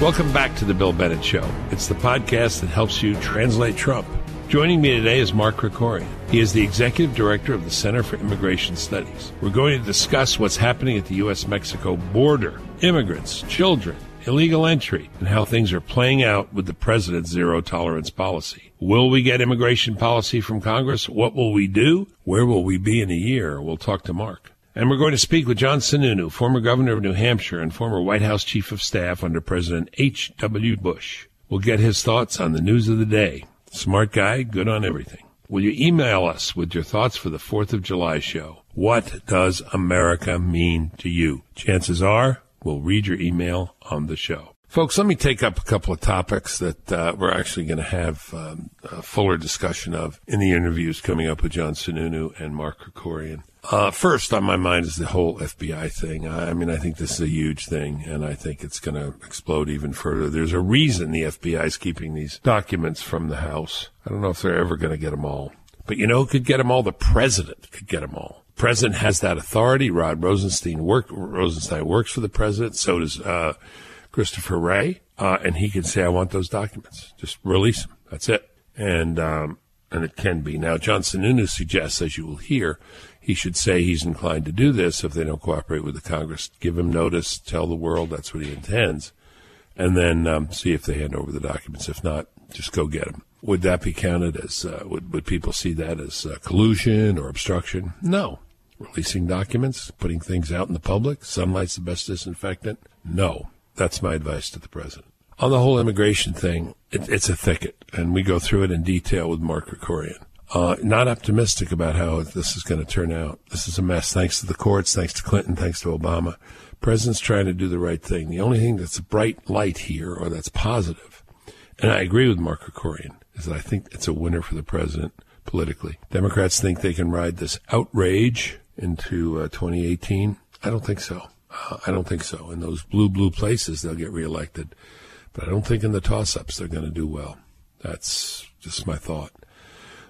Welcome back to the Bill Bennett Show. It's the podcast that helps you translate Trump. Joining me today is Mark Krikorian. He is the executive director of the Center for Immigration Studies. We're going to discuss what's happening at the U.S. Mexico border, immigrants, children, illegal entry, and how things are playing out with the president's zero tolerance policy. Will we get immigration policy from Congress? What will we do? Where will we be in a year? We'll talk to Mark. And we're going to speak with John Sununu, former governor of New Hampshire and former White House chief of staff under President H.W. Bush. We'll get his thoughts on the news of the day. Smart guy, good on everything. Will you email us with your thoughts for the 4th of July show? What does America mean to you? Chances are we'll read your email on the show. Folks, let me take up a couple of topics that uh, we're actually going to have um, a fuller discussion of in the interviews coming up with John Sununu and Mark Krikorian. Uh, first on my mind is the whole FBI thing. I, I mean, I think this is a huge thing, and I think it's going to explode even further. There's a reason the FBI is keeping these documents from the House. I don't know if they're ever going to get them all. But you know who could get them all? The president could get them all. The president has that authority. Rod Rosenstein, work, Rosenstein works for the president. So does uh, Christopher Wray, uh, and he can say, "I want those documents. Just release them. That's it." And um, and it can be now. John Sununu suggests, as you will hear, he should say he's inclined to do this if they don't cooperate with the Congress. Give him notice. Tell the world that's what he intends, and then um, see if they hand over the documents. If not, just go get them. Would that be counted as? Uh, would would people see that as uh, collusion or obstruction? No. Releasing documents, putting things out in the public, sunlight's the best disinfectant. No. That's my advice to the president. On the whole immigration thing, it, it's a thicket, and we go through it in detail with Mark Krikorian. Uh, not optimistic about how this is going to turn out. This is a mess, thanks to the courts, thanks to Clinton, thanks to Obama. President's trying to do the right thing. The only thing that's a bright light here, or that's positive, and I agree with Mark Krikorian, is that I think it's a winner for the president politically. Democrats think they can ride this outrage into uh, 2018. I don't think so. Uh, I don't think so. In those blue, blue places, they'll get reelected. But I don't think in the toss ups they're going to do well. That's just my thought.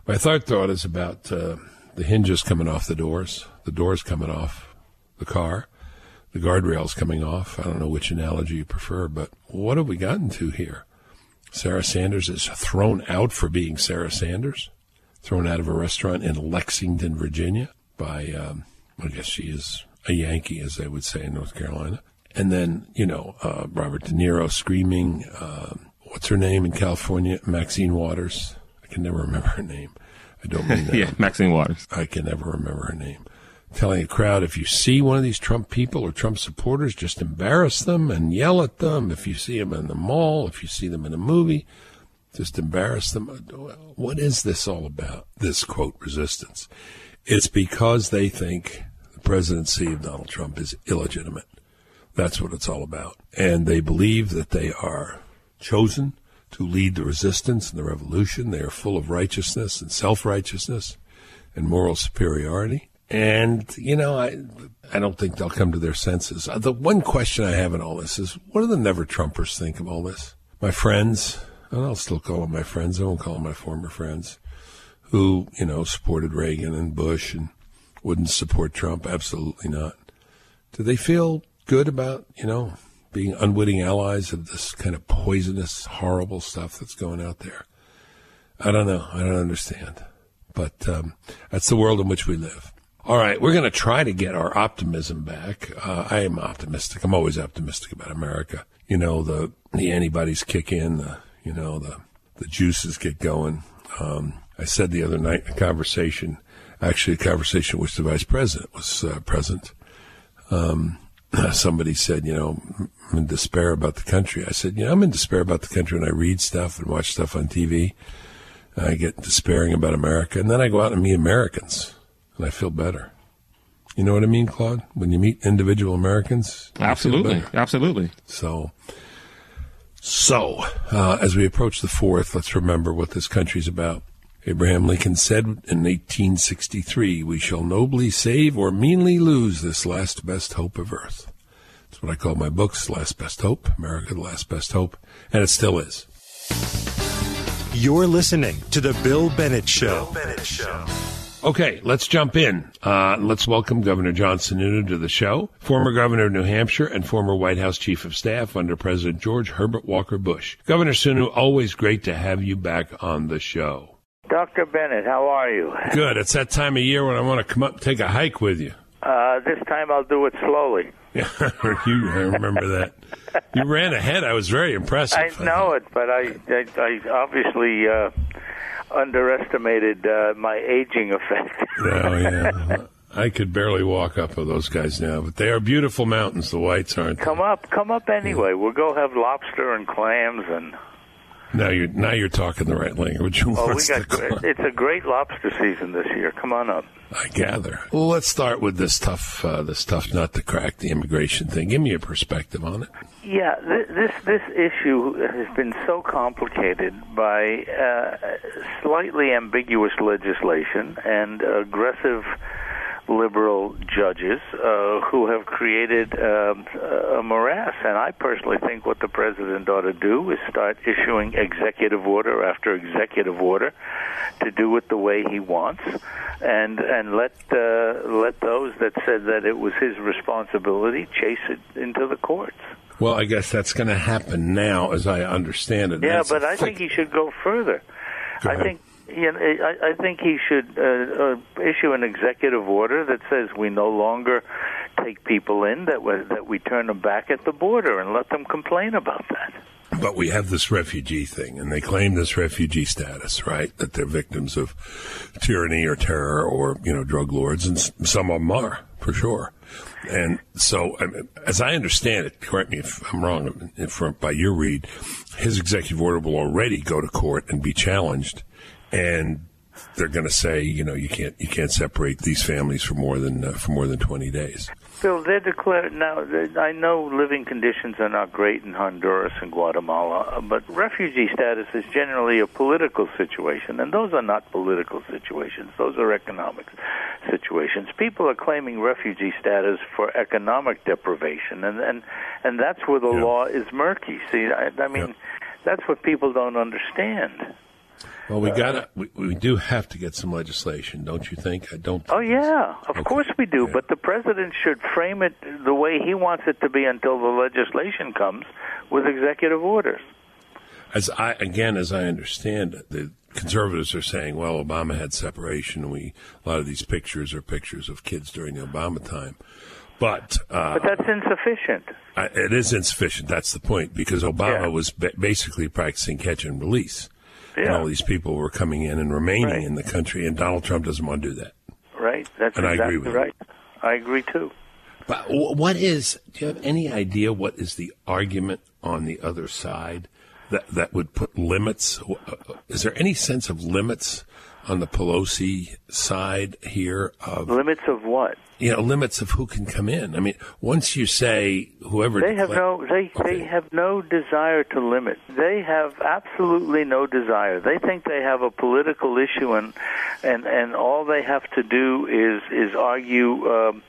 My third thought is about uh, the hinges coming off the doors, the doors coming off the car, the guardrails coming off. I don't know which analogy you prefer, but what have we gotten to here? Sarah Sanders is thrown out for being Sarah Sanders, thrown out of a restaurant in Lexington, Virginia by, um, I guess she is a Yankee, as they would say in North Carolina. And then, you know, uh, Robert De Niro screaming, uh, what's her name in California? Maxine Waters. I can never remember her name. I don't mean that. yeah, Maxine Waters. I can never remember her name. Telling a crowd, if you see one of these Trump people or Trump supporters, just embarrass them and yell at them. If you see them in the mall, if you see them in a movie, just embarrass them. What is this all about? This quote resistance. It's because they think the presidency of Donald Trump is illegitimate. That's what it's all about. And they believe that they are chosen to lead the resistance and the revolution. They are full of righteousness and self righteousness and moral superiority. And, you know, I, I don't think they'll come to their senses. Uh, the one question I have in all this is what do the never Trumpers think of all this? My friends, and I'll still call them my friends, I won't call them my former friends, who, you know, supported Reagan and Bush and wouldn't support Trump. Absolutely not. Do they feel good about, you know, being unwitting allies of this kind of poisonous, horrible stuff that's going out there? I don't know. I don't understand. But um, that's the world in which we live. All right, we're going to try to get our optimism back. Uh, I am optimistic. I'm always optimistic about America. You know, the the antibodies kick in. The you know the the juices get going. Um, I said the other night in a conversation, actually a conversation which the vice president was uh, present. Um, somebody said, you know, I'm in despair about the country. I said, you know, I'm in despair about the country when I read stuff and watch stuff on TV. I get despairing about America, and then I go out and meet Americans, and I feel better. You know what I mean, Claude? When you meet individual Americans, absolutely, absolutely. So, so uh, as we approach the fourth, let's remember what this country's about. Abraham Lincoln said in 1863, We shall nobly save or meanly lose this last best hope of earth. That's what I call my books, Last Best Hope, America, the Last Best Hope, and it still is. You're listening to The Bill Bennett Show. Bill Bennett Show. Okay, let's jump in. Uh, let's welcome Governor John Sununu to the show, former governor of New Hampshire and former White House chief of staff under President George Herbert Walker Bush. Governor Sununu, always great to have you back on the show. Dr. Bennett, how are you? Good. It's that time of year when I want to come up and take a hike with you. Uh, this time I'll do it slowly. You I remember that. You ran ahead. I was very impressed. I know it, but I, I, I obviously uh, underestimated uh, my aging effect. oh yeah. I could barely walk up with those guys now, but they are beautiful mountains. The whites aren't. Come they? up, come up anyway. We'll go have lobster and clams and. Now you're now you're talking the right language. Who oh, we got it's a great lobster season this year. Come on up. I gather. Well, let's start with this tough uh, this tough nut to crack, the immigration thing. Give me a perspective on it. Yeah, this this issue has been so complicated by uh, slightly ambiguous legislation and aggressive liberal judges uh, who have created um, a morass. And I personally think what the president ought to do is start issuing executive order after executive order to do it the way he wants, and and let uh, let those that said that it was his responsibility chase it into the courts. Well, I guess that's going to happen now, as I understand it. Yeah, that's but I think he should go further. Go I think you know, I, I think he should uh, uh, issue an executive order that says we no longer take people in that we, that we turn them back at the border and let them complain about that. But we have this refugee thing, and they claim this refugee status, right? That they're victims of tyranny or terror or you know drug lords, and some of them are for sure. And so, as I understand it, correct me if I'm wrong, if, by your read, his executive order will already go to court and be challenged and they're going to say, you know, you can't you can't separate these families for more than uh, for more than 20 days. Bill, they're declared now. I know living conditions are not great in Honduras and Guatemala, but refugee status is generally a political situation, and those are not political situations. Those are economic situations. People are claiming refugee status for economic deprivation, and and and that's where the yeah. law is murky. See, I, I mean, yeah. that's what people don't understand. Well, we got we, we do have to get some legislation, don't you think? I don't. oh yeah, of okay. course we do. But the president should frame it the way he wants it to be until the legislation comes with executive orders. As I again, as I understand it, the conservatives are saying, well, Obama had separation. We a lot of these pictures are pictures of kids during the Obama time. But, uh, but that's insufficient. it is insufficient. That's the point because Obama yeah. was ba- basically practicing catch and release yeah. and all these people were coming in and remaining right. in the country, and Donald Trump doesn't want to do that. Right. That's and exactly I agree with right. You. I agree too. But what is? Do you have any idea what is the argument on the other side that that would put limits? Uh, is there any sense of limits on the Pelosi side here? Of limits of what? you know, limits of who can come in. I mean, once you say whoever they have no they okay. they have no desire to limit. They have absolutely no desire. They think they have a political issue, and and and all they have to do is is argue. Um,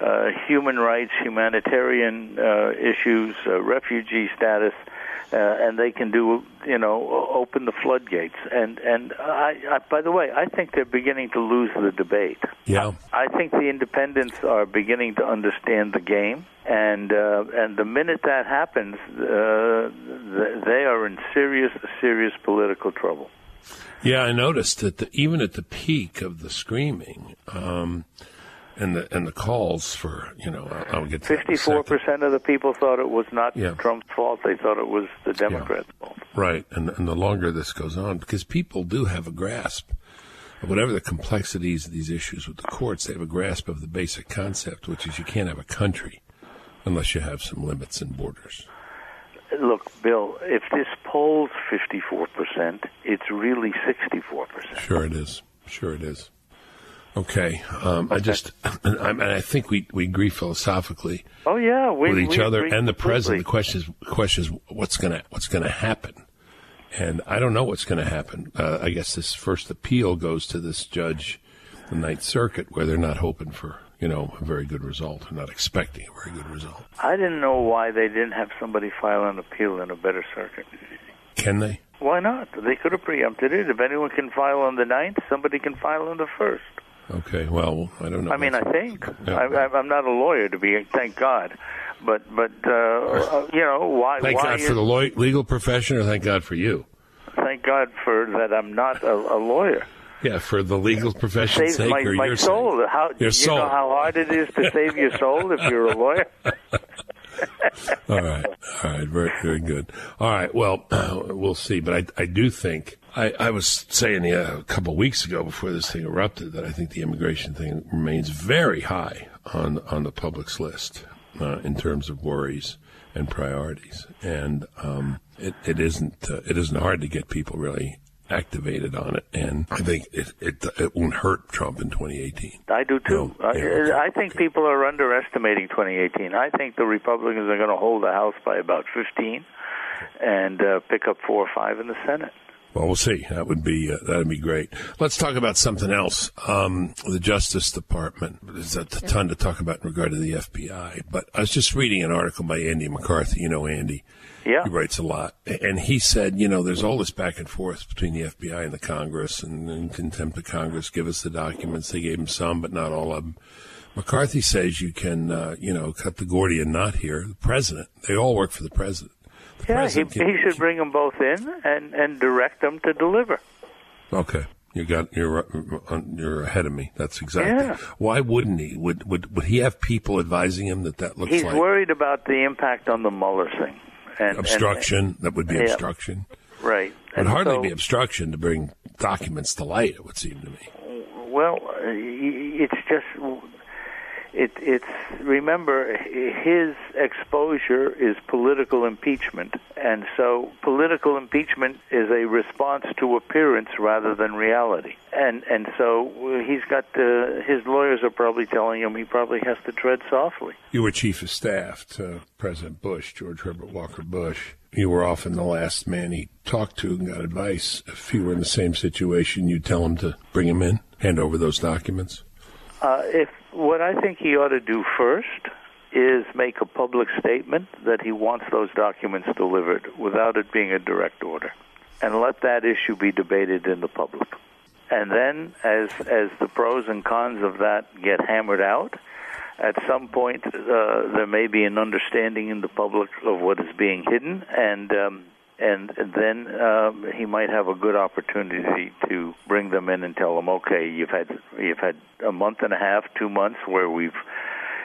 uh, human rights, humanitarian uh, issues, uh, refugee status, uh, and they can do you know open the floodgates. And and I, I, by the way, I think they're beginning to lose the debate. Yeah, I think the independents are beginning to understand the game, and uh, and the minute that happens, uh, they are in serious serious political trouble. Yeah, I noticed that the, even at the peak of the screaming. Um, and the and the calls for you know I'll get fifty four percent of the people thought it was not yeah. Trump's fault. They thought it was the Democrats' yeah. fault. Right, and and the longer this goes on, because people do have a grasp of whatever the complexities of these issues with the courts, they have a grasp of the basic concept, which is you can't have a country unless you have some limits and borders. Look, Bill, if this polls fifty four percent, it's really sixty four percent. Sure, it is. Sure, it is. Okay. Um, okay. I just, and I, think we, we agree philosophically. Oh yeah, we, with each other and the president. The question is, the question is what's gonna what's gonna happen, and I don't know what's gonna happen. Uh, I guess this first appeal goes to this judge, the Ninth Circuit, where they're not hoping for you know a very good result. They're not expecting a very good result. I didn't know why they didn't have somebody file an appeal in a better circuit. Can they? Why not? They could have preempted it. If anyone can file on the ninth, somebody can file on the first. Okay. Well, I don't know. I mean, I think Yeah. I, I'm not a lawyer to be. Thank God, but but uh, uh, you know why? Thank why God is, for the law- legal profession, or thank God for you. Thank God for that. I'm not a, a lawyer. Yeah, for the legal profession's Saves sake, my, or my your soul. sake. How Your you soul. know how hard it is to save your soul if you're a lawyer? All right, all right, very, very good. All right, well, we'll see. But I, I do think I, I was saying uh, a couple of weeks ago before this thing erupted that I think the immigration thing remains very high on on the public's list uh, in terms of worries and priorities, and um, it, it isn't uh, it isn't hard to get people really activated on it, and I think it it, it won't hurt Trump in 2018. I do too. No, yeah. I, I think people are underestimating 2018. I think the Republicans are going to hold the House by about 15 and uh, pick up four or five in the Senate. Well, we'll see. That would be uh, that'd be great. Let's talk about something else. Um, the Justice Department. There's a ton to talk about in regard to the FBI. But I was just reading an article by Andy McCarthy. You know Andy. Yeah. He writes a lot, and he said, you know, there's all this back and forth between the FBI and the Congress, and, and contempt of Congress. Give us the documents. They gave him some, but not all of them. McCarthy says you can, uh, you know, cut the Gordian knot here. The president. They all work for the president. Yeah, he, he should bring them both in and, and direct them to deliver. Okay, you got you're uh, you're ahead of me. That's exactly. Yeah. Why wouldn't he? Would would would he have people advising him that that looks He's like worried about the impact on the Mueller thing. And, obstruction? that would be Yeah. obstruction. Right. It would hardly so- be obstruction to bring documents to light. It would seem to me. Well, uh, it's just it, it's remember his exposure is political impeachment, and so political impeachment is a response to appearance rather than reality. And and so he's got uh, his lawyers are probably telling him he probably has to tread softly. You were chief of staff to President Bush, George Herbert Walker Bush. You were often the last man he talked to and got advice. If you were in the same situation, you'd tell him to bring him in, hand over those documents. Uh, if what I think he ought to do first is make a public statement that he wants those documents delivered without it being a direct order, and let that issue be debated in the public. And then, as as the pros and cons of that get hammered out, at some point uh, there may be an understanding in the public of what is being hidden, and um, and then um, he might have a good opportunity to bring them in and tell them, okay, you've had you've had a month and a half, two months where we've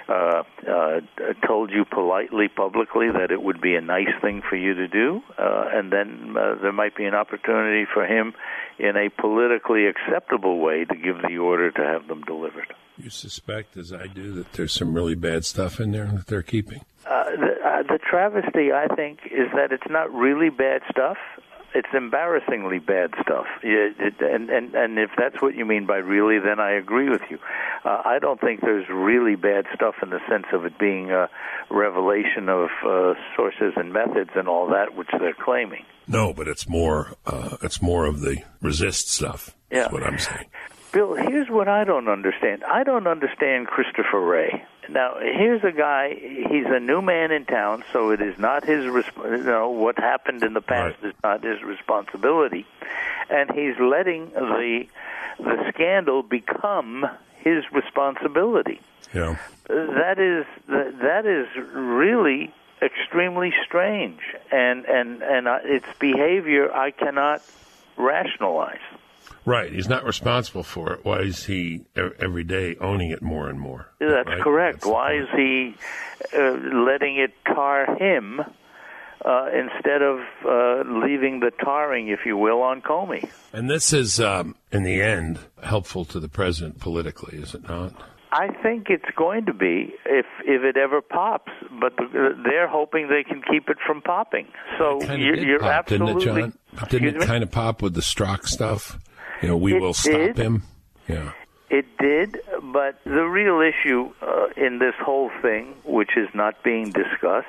uh, uh, told you politely, publicly that it would be a nice thing for you to do, uh, and then uh, there might be an opportunity for him, in a politically acceptable way, to give the order to have them delivered. You suspect, as I do, that there's some really bad stuff in there that they're keeping. Uh, the, uh, the travesty, I think, is that it's not really bad stuff. It's embarrassingly bad stuff. And, and, and if that's what you mean by really, then I agree with you. Uh, I don't think there's really bad stuff in the sense of it being a revelation of uh, sources and methods and all that, which they're claiming. No, but it's more uh, it's more of the resist stuff. Yeah. That's what I'm saying. Bill, here's what I don't understand. I don't understand Christopher Wray. Now, here's a guy. He's a new man in town, so it is not his. resp- You know what happened in the past Right. is not his responsibility, and he's letting the the scandal become his responsibility. Yeah. That is that is really extremely strange, and and and its behavior I cannot rationalize. Right. He's not responsible for it. Why is he every day owning it more and more? That's Right? correct. That's Why is he uh, letting it tar him uh, instead of uh, leaving the tarring, if you will, on Comey? And this is, um, in the end, helpful to the president politically, is it not? I think it's going to be if if it ever pops, but they're hoping they can keep it from popping. So you're, you're pop, absolutely. didn't it, John? Didn't it kind of pop with the Strzok stuff? You know, we It will stop did. him. Yeah. It did, but the real issue uh, in this whole thing, which is not being discussed,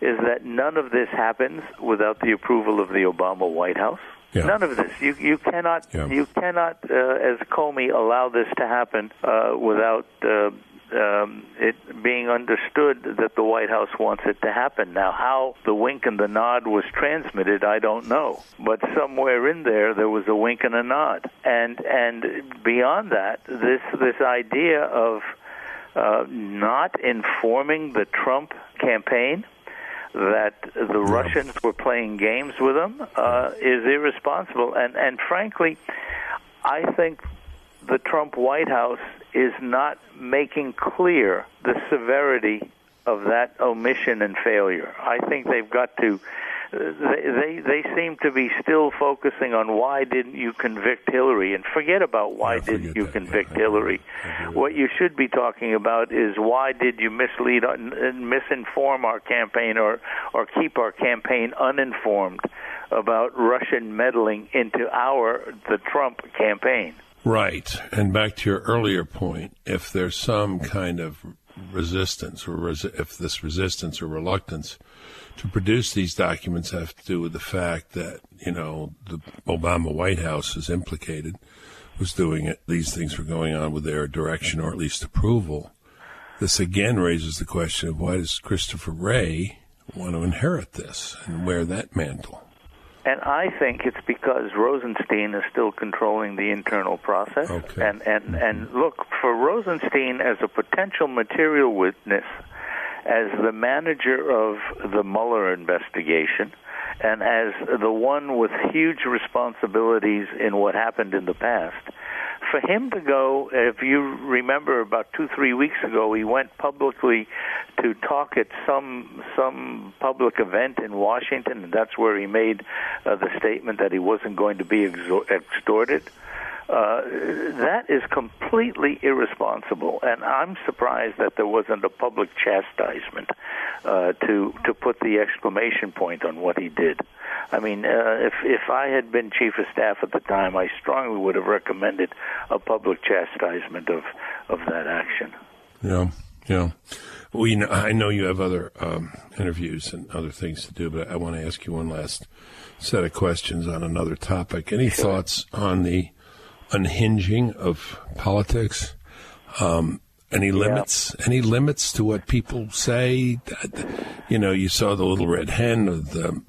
is that none of this happens without the approval of the Obama White House. Yeah. None of this. You you cannot Yeah. you cannot uh, as Comey allow this to happen uh, without uh, um, it being understood that the White House wants it to happen. Now, how the wink and the nod was transmitted, I don't know, but somewhere in there there was a wink and a nod, and and beyond that, this this idea of uh, not informing the Trump campaign that the Russians were playing games with them uh, is irresponsible. And and frankly, I think the Trump White House is not making clear the severity of that omission and failure. I think they've got to they, they they seem to be still focusing on why didn't you convict Hillary and forget about why Yeah, didn't you that. convict Yeah, Hillary. What you should be talking about is why did you mislead and misinform our campaign or or keep our campaign uninformed about Russian meddling into our the Trump campaign. Right. And back to your earlier point, if there's some kind of resistance or if this resistance or reluctance to produce these documents have to do with the fact that, you know, the Obama White House is implicated, was doing it, these things were going on with their direction or at least approval. This again raises the question of why does Christopher Wray want to inherit this and wear that mantle? And I think it's because Rosenstein is still controlling the internal process. Okay. And and mm-hmm. and look for Rosenstein as a potential material witness, as the manager of the Mueller investigation, and as the one with huge responsibilities in what happened in the past. For him to go, if you remember, about two three weeks ago, he went publicly to talk at some some public event in Washington, and that's where he made uh, the statement that he wasn't going to be extorted. Uh, that is completely irresponsible, and I'm surprised that there wasn't a public chastisement uh, to to put the exclamation point on what he did. I mean, uh, if if I had been chief of staff at the time, I strongly would have recommended a public chastisement of of that action. Yeah, yeah. Well, you know, I know you have other um, interviews and other things to do, but I want to ask you one last set of questions on another topic. Any thoughts on the unhinging of politics? Um, any limits? Any limits to what people say? You know, you saw the little red hen of the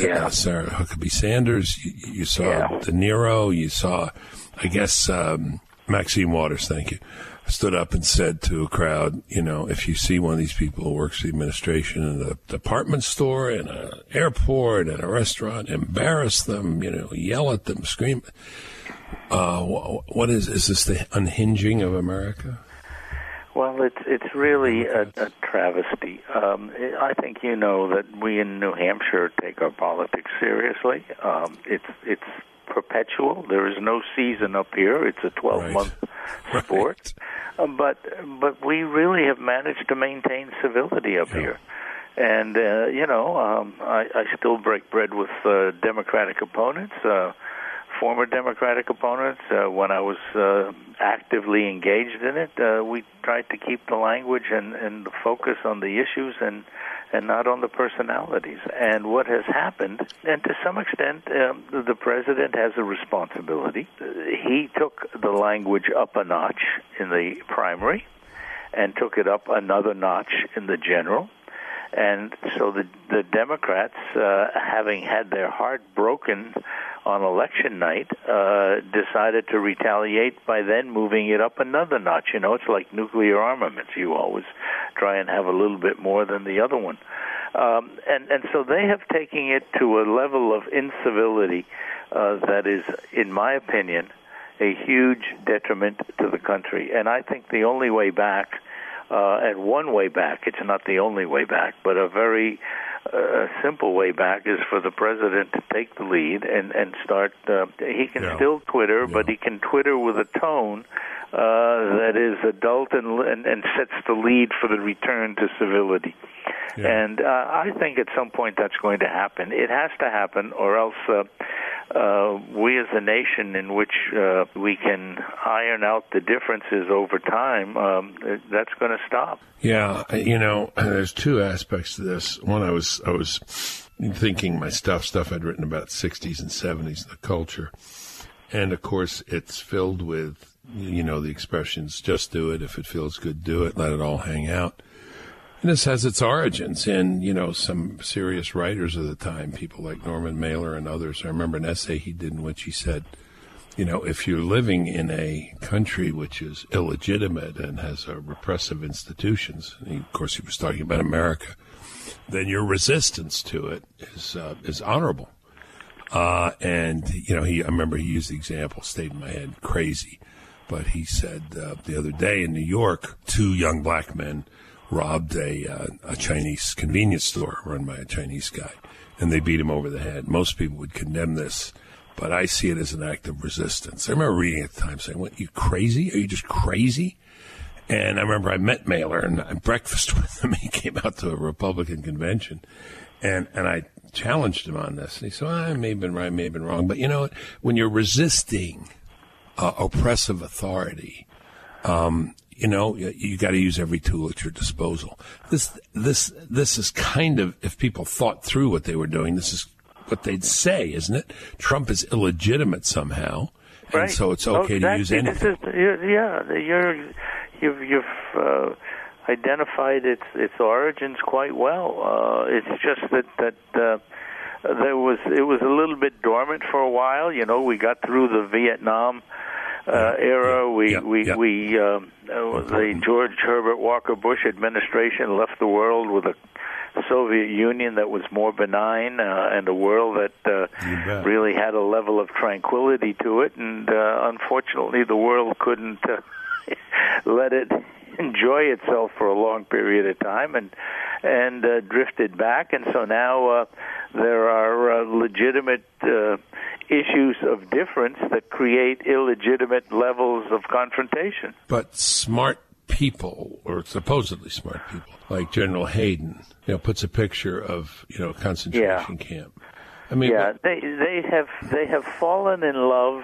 Yeah. uh, Sarah Huckabee Sanders. You, you saw Yeah. De Niro. You saw, I guess, um, Maxine Waters. Thank you. Stood up and said to a crowd, you know, if you see one of these people who works for the administration in a department store, in an airport, in a restaurant, embarrass them, you know, yell at them, scream. Uh, what is is this the unhinging of America? Well, it's it's really a, a travesty. Um, I think you know that we in New Hampshire take our politics seriously. Um, it's it's perpetual. There is no season up here. It's a twelve month Right. sport. Uh, but but we really have managed to maintain civility up Yeah. here. And uh, you know, um, I, I still break bread with uh, Democratic opponents. Uh, former Democratic opponents, uh, when I was uh, actively engaged in it, uh, we tried to keep the language and, and the focus on the issues and and not on the personalities. And what has happened, and to some extent, um, the president has a responsibility. He took the language up a notch in the primary, and took it up another notch in the general. And so the the Democrats, uh, having had their heart broken on election night, uh, decided to retaliate by then moving it up another notch. You know, it's like nuclear armaments. You always try and have a little bit more than the other one. Um, and and so they have taken it to a level of incivility uh, that is, in my opinion, a huge detriment to the country. And I think the only way back uh, and one way back. It's not the only way back, but a very uh, simple way back is for the president to take the lead and and start. Uh, he can Yeah. still Twitter, Yeah. but he can Twitter with a tone uh, that is adult and, and and sets the lead for the return to civility. Yeah. And uh, I think at some point that's going to happen. It has to happen, or else uh, uh, we as a nation in which uh, we can iron out the differences over time, um, that's going to stop. Yeah, you know, there's two aspects to this. One, I was I was thinking my stuff stuff I'd written about 60s and 70s, and the culture, and of course it's filled with you know the expressions just do it if it feels good do it let it all hang out and this has its origins in you know some serious writers of the time people like norman mailer and others i remember an essay he did in which he said you know if you're living in a country which is illegitimate and has repressive institutions and of course he was talking about america then your resistance to it is uh, is honorable uh, and you know, he I remember he used the example, stayed in my head, crazy. But he said uh, the other day in New York, two young black men robbed a uh, a Chinese convenience store run by a Chinese guy, and they beat him over the head. Most people would condemn this, but I see it as an act of resistance. I remember reading at the time saying, "What? You crazy? Are you just crazy?" And I remember I met Mailer and I breakfast with him. He came out to a Republican convention, and and I challenged him on this. And he said, well, I may have been right, I may have been wrong. But you know, when you're resisting uh, oppressive authority, um, you know, you, you got to use every tool at your disposal. This, this, this is kind of, if people thought through what they were doing, this is what they'd say, isn't it? Trump is illegitimate somehow. Right. And so it's okay exactly. to use anything. Is, yeah, you're, you've, you've, uh, identified its its origins quite well. Uh, it's just that that uh, there was it was a little bit dormant for a while. You know, we got through the Vietnam uh, era. We yeah, we yeah. we um, uh, the George Herbert Walker Bush administration left the world with a Soviet Union that was more benign uh, and a world that uh, really had a level of tranquility to it. And uh, unfortunately, the world couldn't uh, let it enjoy itself for a long period of time and and uh, drifted back. And so now uh, there are uh, legitimate uh, issues of difference that create illegitimate levels of confrontation. But smart people, or supposedly smart people, like General Hayden, you know, puts a picture of you know concentration camp. I mean, yeah they they have they have fallen in love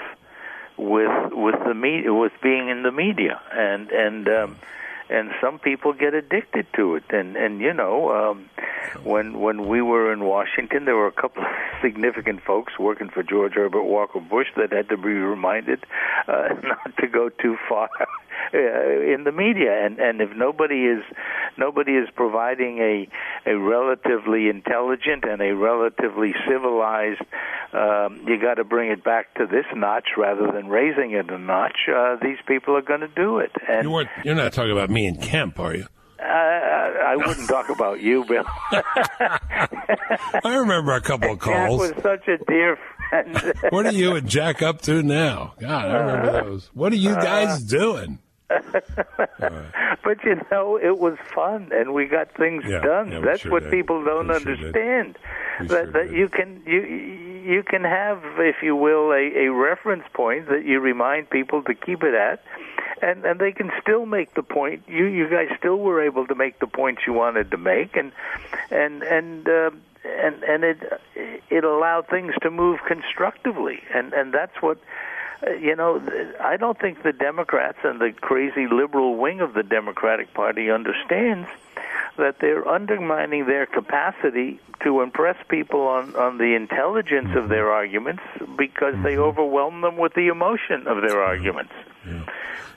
with with the media with being in the media. And and um and some people get addicted to it and and you know um when when we were in Washington there were a couple of significant folks working for George Herbert Walker Bush that had to be reminded uh, not to go too far uh, in the media and and if nobody is nobody is providing a a relatively intelligent and a relatively civilized um, you got to bring it back to this notch rather than raising it a notch. Uh, these people are going to do it. And you weren't. You're not talking about me and Kemp, are you? uh, I wouldn't talk about you, Bill. I remember a couple of calls. Jack was such a dear friend. What are you and Jack up to now? God, I remember those. What are you guys doing? but you know, it was fun, and we got things Yeah, done. yeah, That's sure what did. people don't We sure understand. We that sure that you can you you can have, if you will, a, a reference point that you remind people to keep it at, and and they can still make the point. You you guys still were able to make the points you wanted to make, and and and. Uh, and and it it allowed things to move constructively, and and that's what you know, I don't think the Democrats and the crazy liberal wing of the Democratic Party understands that they're undermining their capacity to impress people on, on the intelligence of their arguments because they overwhelm them with the emotion of their arguments.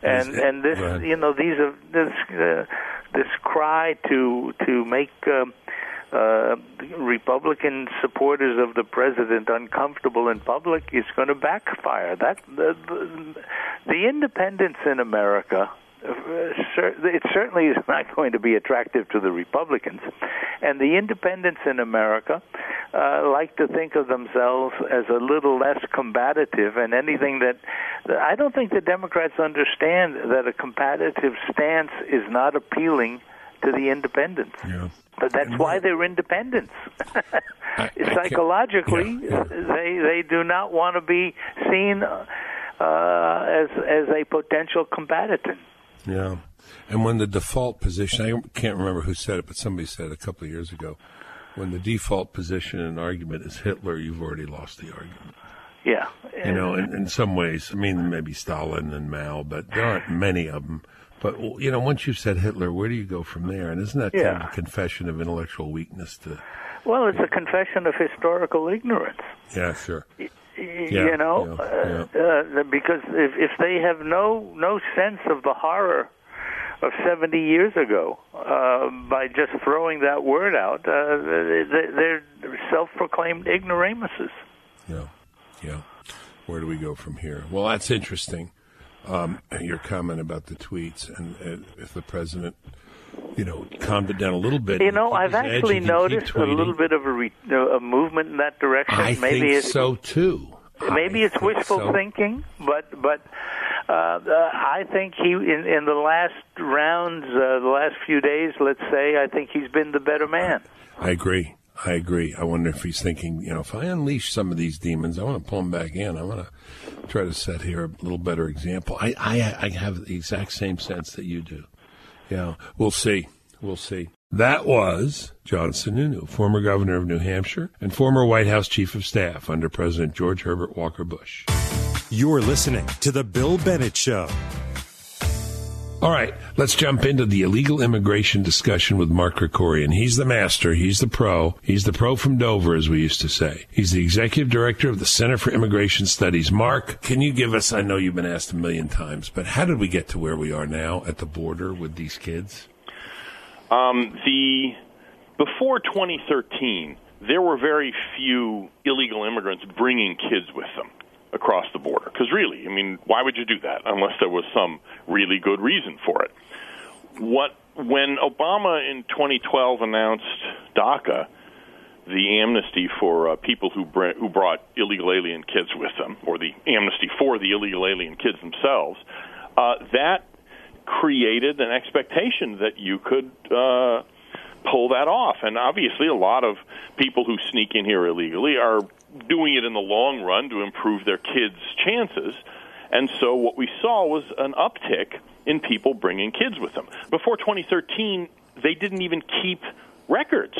And Is- and this, you know, these are this uh, this cry to to make. Um, uh, Republican supporters of the president uncomfortable in public is going to backfire. That the, the, the in America. Uh, it certainly is not going to be attractive to the Republicans, and the independents in America uh, like to think of themselves as a little less combative, and anything that I don't think the Democrats understand that a combative stance is not appealing to the independents. Yeah. But that's why they're independents. I- Psychologically, Yeah, yeah. they they do not want to be seen uh, as as a potential combatant. Yeah. And when the default position, I can't remember who said it, but somebody said it a couple of years ago, when the default position in an argument is Hitler, you've already lost the argument. Yeah, You know, in, in some ways, I mean, maybe Stalin and Mao, but there aren't many of them. But, you know, once you've said Hitler, where do you go from there? And isn't that kind of a confession of intellectual weakness to, Well, it's a confession of historical ignorance. yeah, sure. Y- Yeah, you know, yeah, yeah. Uh, because if if they have no no sense of the horror of 70 years ago uh, by just throwing that word out, uh, they're self-proclaimed ignoramuses. Yeah, yeah. Where do we go from here? Well, that's interesting. Um, your comment about the tweets and uh, if the president you know, calmed it down a little bit. You know, I've actually noticed a little bit of a, re- a movement in that direction. I maybe think it's, so too. Maybe I it's wishful so. thinking, but but uh, uh, I think he in, in the last rounds, uh, the last few days, let's say, I think he's been the better man. I agree. I agree. I wonder if he's thinking, you know, if I unleash some of these demons, I want to pull them back in. I want to try to set here a little better example. I, I, I have the exact same sense that you do. Yeah, we'll see. We'll see. That was John Sununu, former governor of New Hampshire and former White House chief of staff under President George Herbert Walker Bush. You're listening to The Bill Bennett Show. All right, let's jump into the illegal immigration discussion with Mark Krikorian. He's the master, he's the pro, he's the pro from Dover, as we used to say. He's the executive director of the Center for Immigration Studies. Mark, can you give us, I know you've been asked a million times, but how did we get to where we are now at the border with these kids? Um, the before 2013, there were very few illegal immigrants bringing kids with them across the border. Because really, I mean, why would you do that unless there was some really good reason for it? What when Obama in 2012 announced DACA, the amnesty for uh, people who br- who brought illegal alien kids with them, or the amnesty for the illegal alien kids themselves, uh, that created an expectation that you could uh, pull that off. And obviously, a lot of people who sneak in here illegally are doing it in the long run to improve their kids' chances. And so, what we saw was an uptick in people bringing kids with them. Before 2013, they didn't even keep records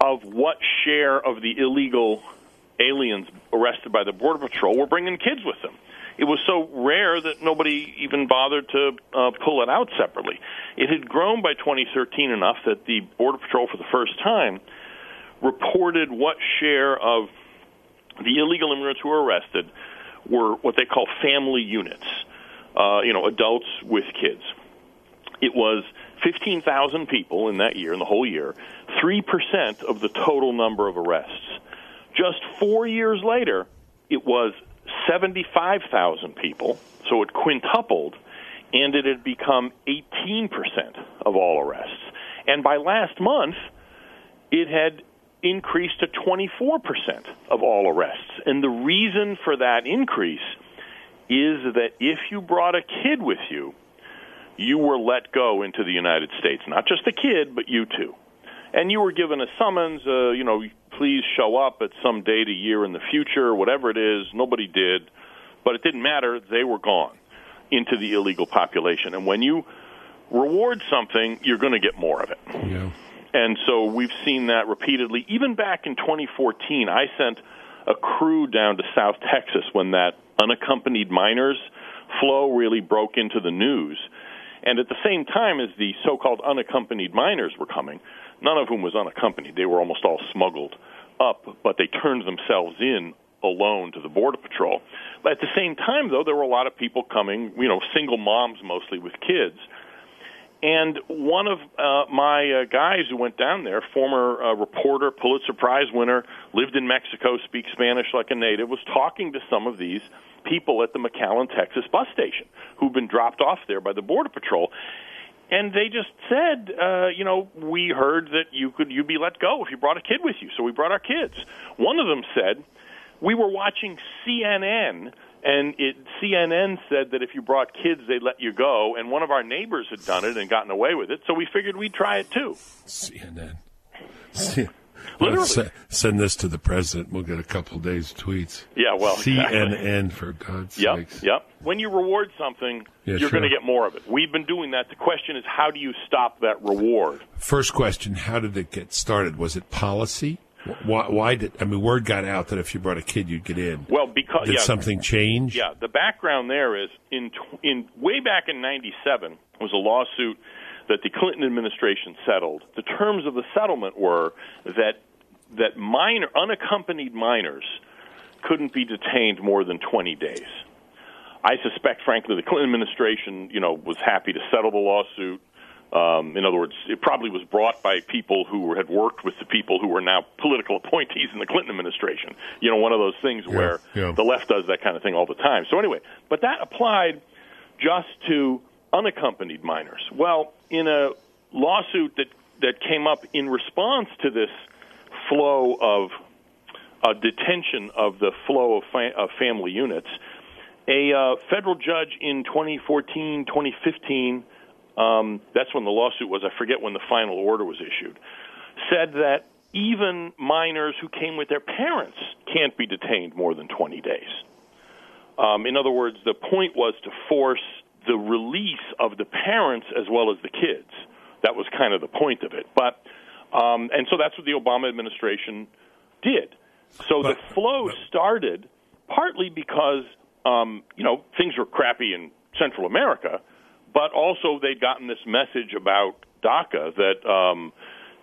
of what share of the illegal aliens arrested by the Border Patrol were bringing kids with them it was so rare that nobody even bothered to uh, pull it out separately. It had grown by 2013 enough that the Border Patrol, for the first time, reported what share of the illegal immigrants who were arrested were what they call family units, uh, you know, adults with kids. It was 15,000 people in that year, in the whole year, 3% of the total number of arrests. Just four years later, it was 75,000 people, so it quintupled, and it had become 18% of all arrests. And by last month, it had increased to 24% of all arrests. And the reason for that increase is that if you brought a kid with you, you were let go into the United States. Not just the kid, but you too. And you were given a summons, uh, you know, please show up at some date a year in the future, whatever it is. Nobody did, but it didn't matter. They were gone into the illegal population. And when you reward something, you're going to get more of it. Yeah. And so we've seen that repeatedly. Even back in 2014, I sent a crew down to South Texas when that unaccompanied minors flow really broke into the news. And at the same time as the so called unaccompanied minors were coming, none of whom was unaccompanied. They were almost all smuggled up, but they turned themselves in alone to the Border Patrol. But at the same time, though, there were a lot of people coming, you know, single moms mostly with kids. And one of uh, my uh, guys who went down there, former uh, reporter, Pulitzer Prize winner, lived in Mexico, speaks Spanish like a native, was talking to some of these people at the McAllen, Texas bus station who've been dropped off there by the Border Patrol and they just said, uh, you know, we heard that you could you'd be let go if you brought a kid with you, so we brought our kids. One of them said, we were watching CNN, and it, CNN said that if you brought kids, they'd let you go, and one of our neighbors had done it and gotten away with it, so we figured we'd try it too. CNN. Literally. Send this to the president. We'll get a couple days tweets. Yeah, well, CNN exactly. for God's yep, sakes. Yep. When you reward something, Yeah, you're sure. going to get more of it. We've been doing that. The question is, how do you stop that reward? First question: How did it get started? Was it policy? Why, why did I mean? Word got out that if you brought a kid, you'd get in. Well, because Did yeah, something change? Yeah, the background there is in in way back in '97 was a lawsuit that the Clinton administration settled. The terms of the settlement were that that minor unaccompanied minors couldn't be detained more than 20 days. I suspect, frankly, the Clinton administration, you know, was happy to settle the lawsuit. Um, in other words, it probably was brought by people who had worked with the people who were now political appointees in the Clinton administration. You know, one of those things Yeah, where yeah. the left does that kind of thing all the time. So anyway, but that applied just to unaccompanied minors. Well, in a lawsuit that that came up in response to this flow of uh, detention of the flow of, fa- of family units, a uh, federal judge in 2014, 2015, um, that's when the lawsuit was, I forget when the final order was issued, said that even minors who came with their parents can't be detained more than 20 days. Um, in other words, the point was to force the release of the parents as well as the kids. That was kind of the point of it. But um, and so that's what the Obama administration did. So But- the flow started partly because um, you know things were crappy in Central America, but also they'd gotten this message about DACA that um,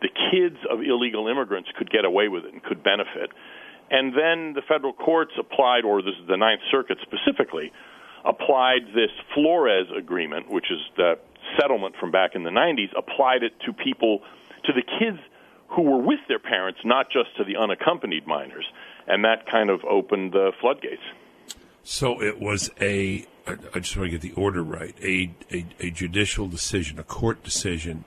the kids of illegal immigrants could get away with it and could benefit. And then the federal courts applied, or this is the Ninth Circuit specifically, applied this Flores agreement, which is the settlement from back in the 90s, applied it to people, to the kids who were with their parents, not just to the unaccompanied minors. And that kind of opened the floodgates. So it was a. I just want to get the order right. A, a a judicial decision, a court decision,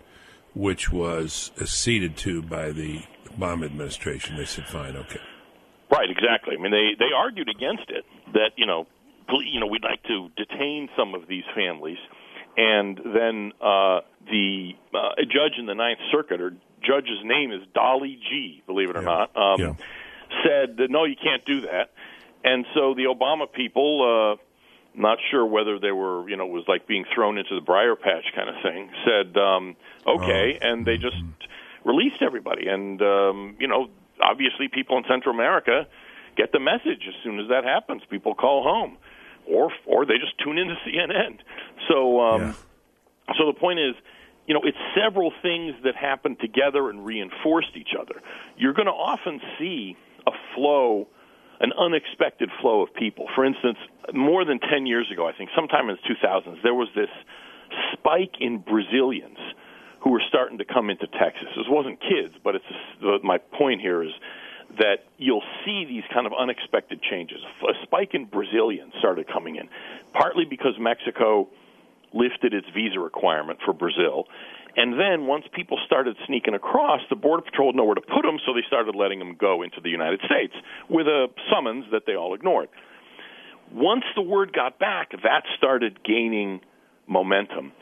which was acceded to by the Obama administration. They said, "Fine, okay." Right, exactly. I mean, they they argued against it that you know, you know, we'd like to detain some of these families, and then uh, the uh, a judge in the Ninth Circuit, or judge's name is Dolly Gee Believe it or Yeah. not, um, Yeah. said that no, you can't do that, and so the Obama people. Uh, not sure whether they were, you know, it was like being thrown into the briar patch kind of thing. Said, um, okay, and they just released everybody. And um, you know, obviously, people in Central America get the message as soon as that happens. People call home, or or they just tune into CNN. So, um, Yeah. so the point is, you know, it's several things that happen together and reinforced each other. You're going to often see a flow, an unexpected flow of people. For instance, more than 10 years ago, I think, sometime in the 2000s, there was this spike in Brazilians who were starting to come into Texas. This wasn't kids, but it's my point here is that you'll see these kind of unexpected changes. A spike in Brazilians started coming in, partly because Mexico lifted its visa requirement for Brazil. And then once people started sneaking across, the Border Patrol had nowhere to put them, so they started letting them go into the United States with a summons that they all ignored. Once the word got back, that started gaining momentum.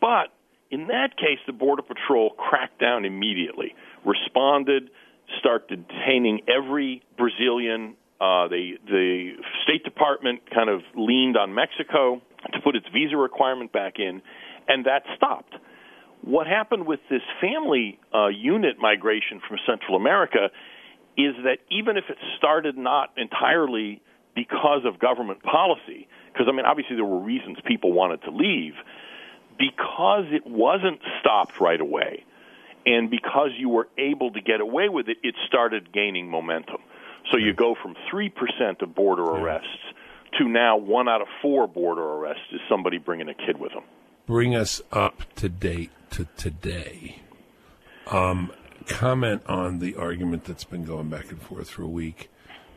But in that case, the Border Patrol cracked down immediately, responded, started detaining every Brazilian. Uh, they, the State Department kind of leaned on Mexico to put its visa requirement back in, and that stopped. What happened with this family uh, unit migration from Central America is that even if it started not entirely because of government policy, because I mean, obviously there were reasons people wanted to leave, because it wasn't stopped right away, and because you were able to get away with it, it started gaining momentum. So you go from 3% of border arrests to now one out of four border arrests is somebody bringing a kid with them. Bring us up to date to today. Um, comment on the argument that's been going back and forth for a week.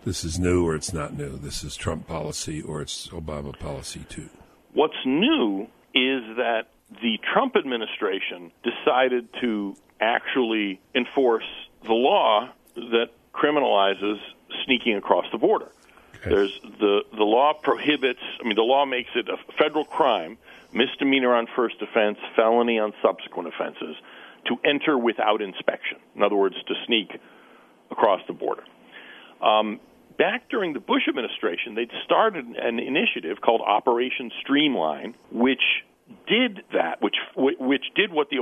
This is new or it's not new. This is Trump policy or it's Obama policy too. What's new is that the Trump administration decided to actually enforce the law that criminalizes sneaking across the border. There's the the law prohibits. I mean, the law makes it a federal crime, misdemeanor on first offense, felony on subsequent offenses, to enter without inspection. In other words, to sneak across the border. Um, back during the Bush administration, they'd started an initiative called Operation Streamline, which did that, which which did what the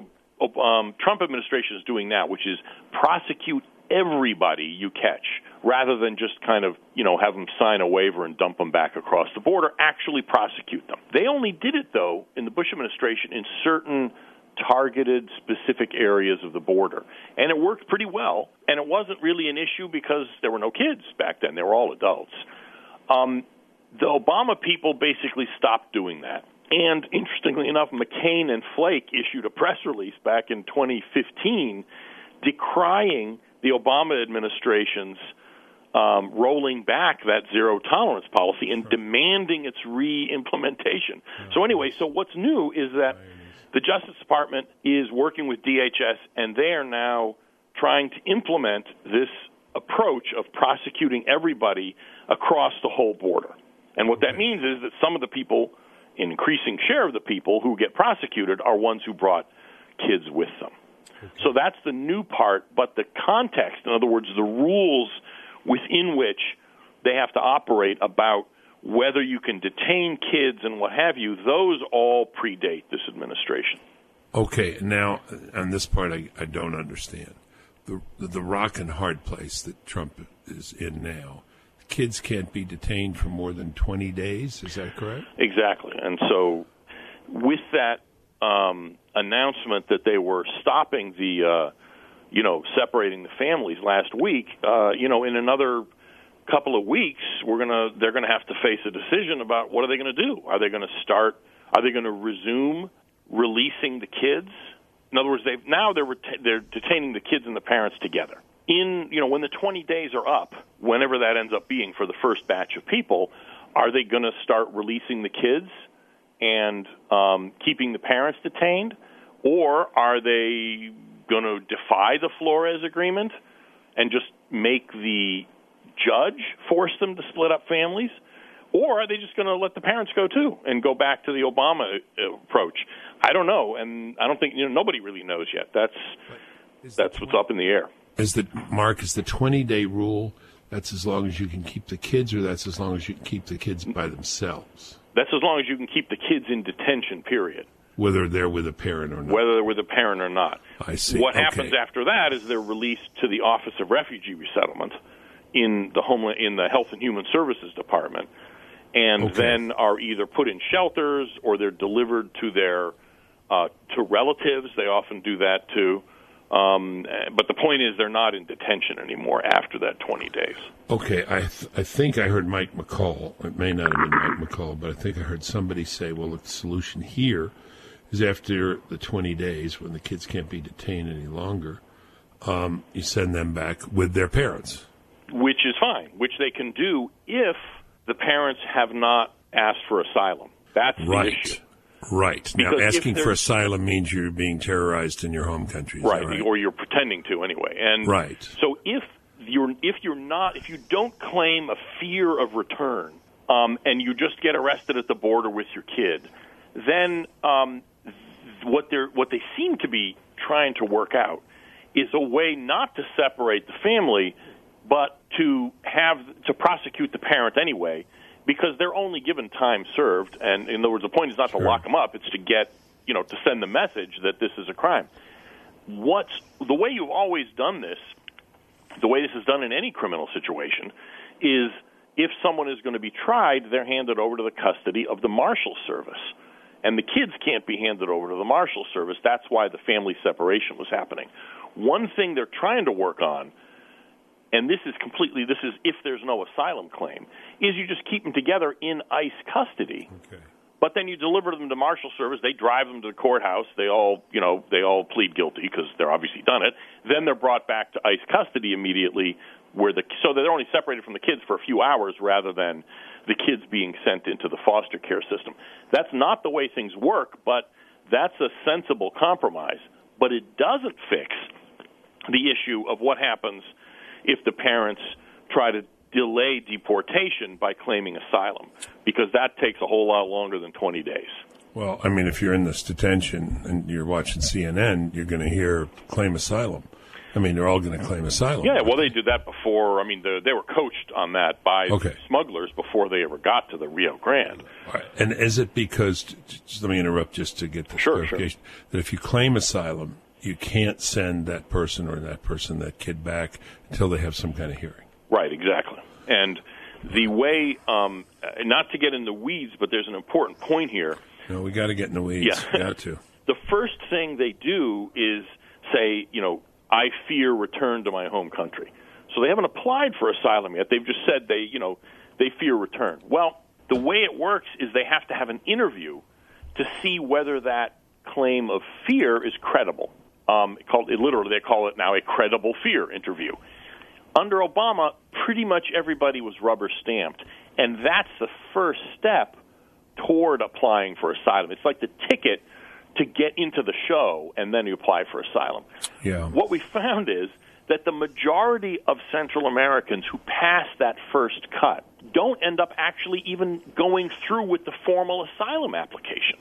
um, Trump administration is doing now, which is prosecute everybody you catch, rather than just kind of you know have them sign a waiver and dump them back across the border. Actually prosecute them. They only did it though in the Bush administration in certain targeted specific areas of the border. And it worked pretty well. And it wasn't really an issue because there were no kids back then, they were all adults. Um, the Obama people basically stopped doing that. And interestingly enough, McCain and Flake issued a press release back in 2015 decrying the Obama administration's um, rolling back that zero tolerance policy and demanding its re implementation. So, anyway, so what's new is that the Justice Department is working with DHS, and they are now trying to implement this approach of prosecuting everybody across the whole border. And what that means is that some of the people, an increasing share of the people who get prosecuted, are ones who brought kids with them. So that's the new part, but the context, in other words, the rules within which they have to operate about whether you can detain kids and what have you, those all predate this administration. Okay, now on this part, I, I don't understand the the rock and hard place that Trump is in now. Kids can't be detained for more than twenty days. Is that correct? Exactly, and so with that um, announcement that they were stopping the, uh, you know, separating the families last week, uh, you know, in another couple of weeks, we're gonna they're gonna have to face a decision about what are they to do. Are they to start? Are they to resume releasing the kids? In other words, they've now they're reta- they're detaining the kids and the parents together. In you know when the 20 days are up, whenever that ends up being for the first batch of people, are they going to start releasing the kids and um, keeping the parents detained, or are they going to defy the Flores agreement and just make the judge force them to split up families? Or are they just going to let the parents go too and go back to the Obama uh, approach? I don't know, and I don't think you know nobody really knows yet. That's that's what's up in the air. Is the Mark is the twenty day rule? That's as long as you can keep the kids, or that's as long as you can keep the kids by themselves. That's as long as you can keep the kids in detention. Period. Whether they're with a parent or not. Whether they're with a parent or not. I see. What okay. happens after that is they're released to the Office of Refugee Resettlement in the Homeland in the Health and Human Services Department, and Okay. then are either put in shelters or they're delivered to their uh, to relatives. They often do that too. Um, eh, but the point is, they're not in detention anymore after that 20 days. Okay, I th- I think I heard Mike McCaul. It may not have been Mike McCaul, but I think I heard somebody say, "Well, the solution here is after the 20 days, when the kids can't be detained any longer, um, you send them back with their parents." which is fine, which they can do if the parents have not asked for asylum. That's the Right. issue. Right. Now, Because if asking for asylum means you're being terrorized in your home country. right, right? or you're pretending to anyway. And Right. So if you're if you're not if you don't claim a fear of return, um, and you just get arrested at the border with your kid, then um, what they what they seem to be trying to work out is a way not to separate the family, but to have to prosecute the parent anyway, because they're only given time served. And in other words, the point is not to lock them up; it's to get you know to send the message that this is a crime. What's the way you've always done this? The way this is done in any criminal situation is if someone is going to be tried, they're handed over to the custody of the marshal service. And the kids can't be handed over to the marshal service. That's why the family separation was happening. One thing they're trying to work on, and this is completely this is if there's no asylum claim, is you just keep them together in ICE custody. Okay. But then you deliver them to marshal service. They drive them to the courthouse. They all, you know, they all plead guilty because they're obviously done it. Then they're brought back to ICE custody immediately, where the so they're only separated from the kids for a few hours rather than the kids being sent into the foster care system. That's not the way things work, but that's a sensible compromise. But it doesn't fix the issue of what happens if the parents try to delay deportation by claiming asylum, because that takes a whole lot longer than 20 days. Well, I mean, if you're in this detention and you're watching CNN, you're going to hear claim asylum. I mean, they're all going to claim asylum. Yeah, well, they did that before. I mean, the, they were coached on that by Okay. smugglers before they ever got to the Rio Grande. Right. And is it because, just let me interrupt just to get the Sure, clarification, that if you claim asylum, you can't send that person or that person, that kid back until they have some kind of hearing? Right, exactly. And the way, um, not to get in the weeds, but there's an important point here. No, we got to get in the weeds. Yeah. Got to. the first thing they do is say, you know, I fear return to my home country. So they haven't applied for asylum yet. They've just said they, you know, they fear return. Well, the way it works is they have to have an interview to see whether that claim of fear is credible. Um, called it, literally, they call it now a credible fear interview. Under Obama, pretty much everybody was rubber stamped, and that's the first step toward applying for asylum. It's like the ticket to get into the show, and then you apply for asylum. Yeah. What we found is that the majority of Central Americans who pass that first cut don't end up actually even going through with the formal asylum application.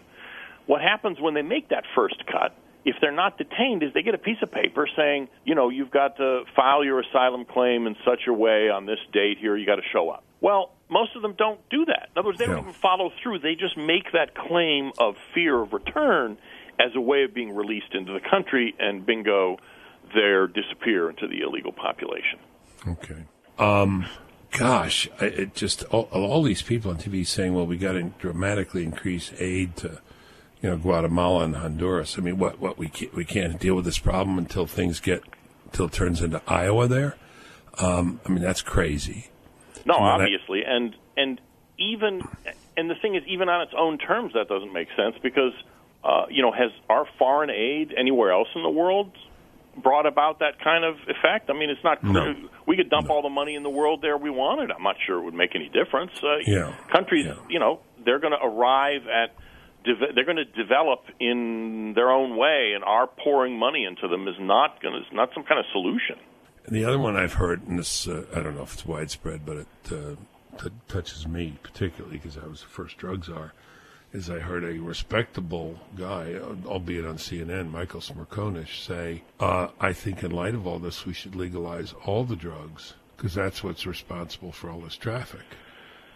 What happens when they make that first cut, if they're not detained, is they get a piece of paper saying, you know, you've got to file your asylum claim in such a way on this date here, you got to show up. Well, most of them don't do that. In other words, they don't Yeah. even follow through. They just make that claim of fear of return as a way of being released into the country, and bingo, they disappear into the illegal population. Okay. Um, gosh, I, it just all, all these people on TV saying, "Well, we got to dramatically increase aid to, you know, Guatemala and Honduras." I mean, what what we can't, we can't deal with this problem until things get until it turns into Iowa there. Um, I mean, that's crazy. No, obviously, and and even and the thing is, even on its own terms, that doesn't make sense because uh, you know, has our foreign aid anywhere else in the world brought about that kind of effect? I mean, it's not. No. We could dump all the money in the world there we wanted. I'm not sure it would make any difference. Uh, Yeah. countries, Yeah. you know, they're going to arrive at. Deve- They're going to develop in their own way, and our pouring money into them is not going to. Not some kind of solution. And the other one I've heard, and this uh, I don't know if it's widespread, but it uh, touches me particularly because I was the first drug czar. Is I heard a respectable guy, albeit on CNN, Michael Smerconish, say, uh, "I think in light of all this, we should legalize all the drugs because that's what's responsible for all this traffic."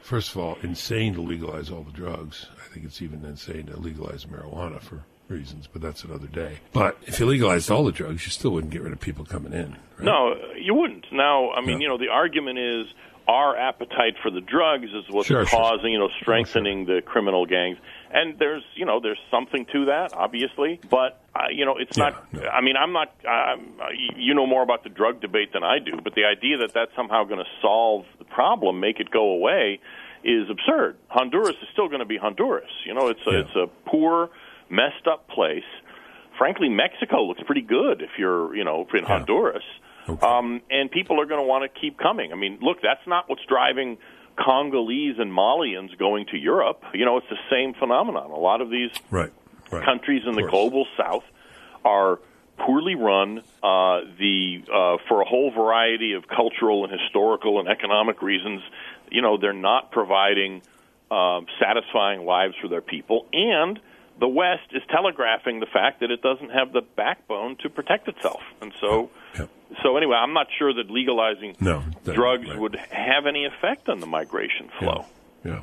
First of all, insane to legalize all the drugs. I think it's even insane to legalize marijuana for reasons, but that's another day. But if you legalized all the drugs, you still wouldn't get rid of people coming in. Right? No, you wouldn't. Now, I mean, you know, the argument is our appetite for the drugs is what's Sure, sure. causing, you know, strengthening the criminal gangs. And there's, you know, there's something to that, obviously. But, uh, you know, it's Yeah, not, no. I mean, I'm not, um, you know more about the drug debate than I do, but the idea that that's somehow going to solve the problem, make it go away, is absurd. Honduras is still going to be Honduras. You know, it's a, Yeah. it's a poor, messed up place. Frankly, Mexico looks pretty good if you're, you know, in Honduras. Okay. Um, and people are going to want to keep coming. I mean, look, that's not what's driving Congolese and Malians going to Europe. You know, it's the same phenomenon. A lot of these Right. Right. countries in the global south are poorly run. Uh, the uh, for a whole variety of cultural and historical and economic reasons, you know, they're not providing um, satisfying lives for their people, and the West is telegraphing the fact that it doesn't have the backbone to protect itself, and so. Yep. So anyway, I'm not sure that legalizing No, that- drugs right. would have any effect on the migration flow. Yeah.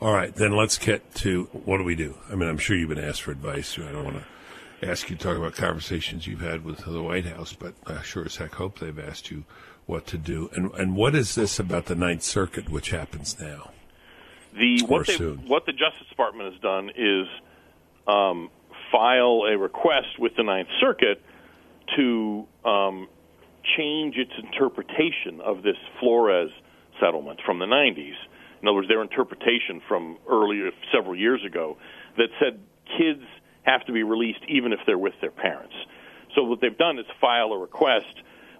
All right, then let's get to what do we do? I mean, I'm sure you've been asked for advice. I don't want to ask you to talk about conversations you've had with the White House, but I sure as heck hope they've asked you what to do. And and what is this about the Ninth Circuit, which happens now? The what they what the Justice Department has done is um, file a request with the Ninth Circuit to um, change its interpretation of this Flores settlement from the 90s. In other words, their interpretation from earlier several years ago that said kids have to be released even if they're with their parents. So what they've done is file a request,